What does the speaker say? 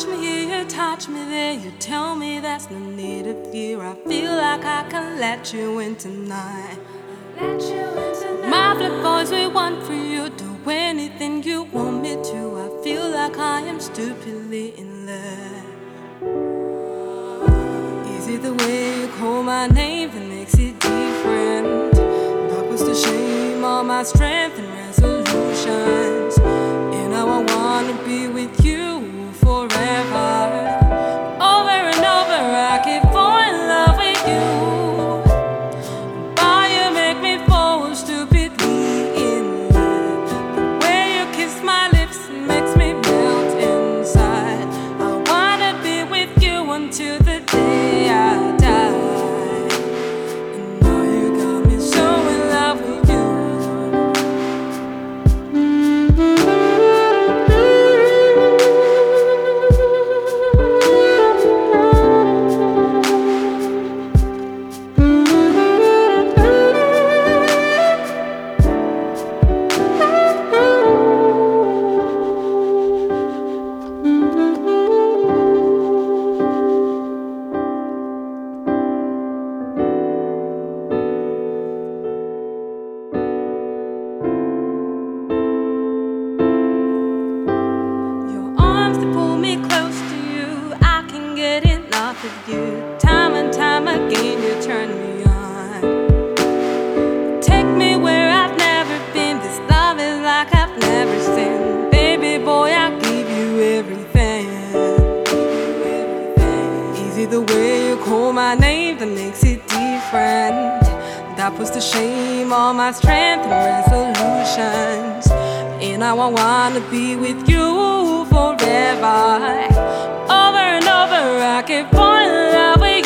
touch me here, touch me there. You tell me there's no need of fear. I feel like I can let you in tonight. Let you in tonight. My flip boys, we want for you. Do anything you want me to. I feel like I am stupidly in love. Is it the way you call my name that makes it different? That was the shame, all my strength and resolutions. And now I wanna be with you I can get enough of you. Time and time again, you turn me on. Take me where I've never been. This love is like I've never seen. Baby boy, I give you everything. Easy the way you call my name that makes it different. That puts to shame all my strength and resolutions. And I wanna be with you forever. Over and over, I keep falling in love with you.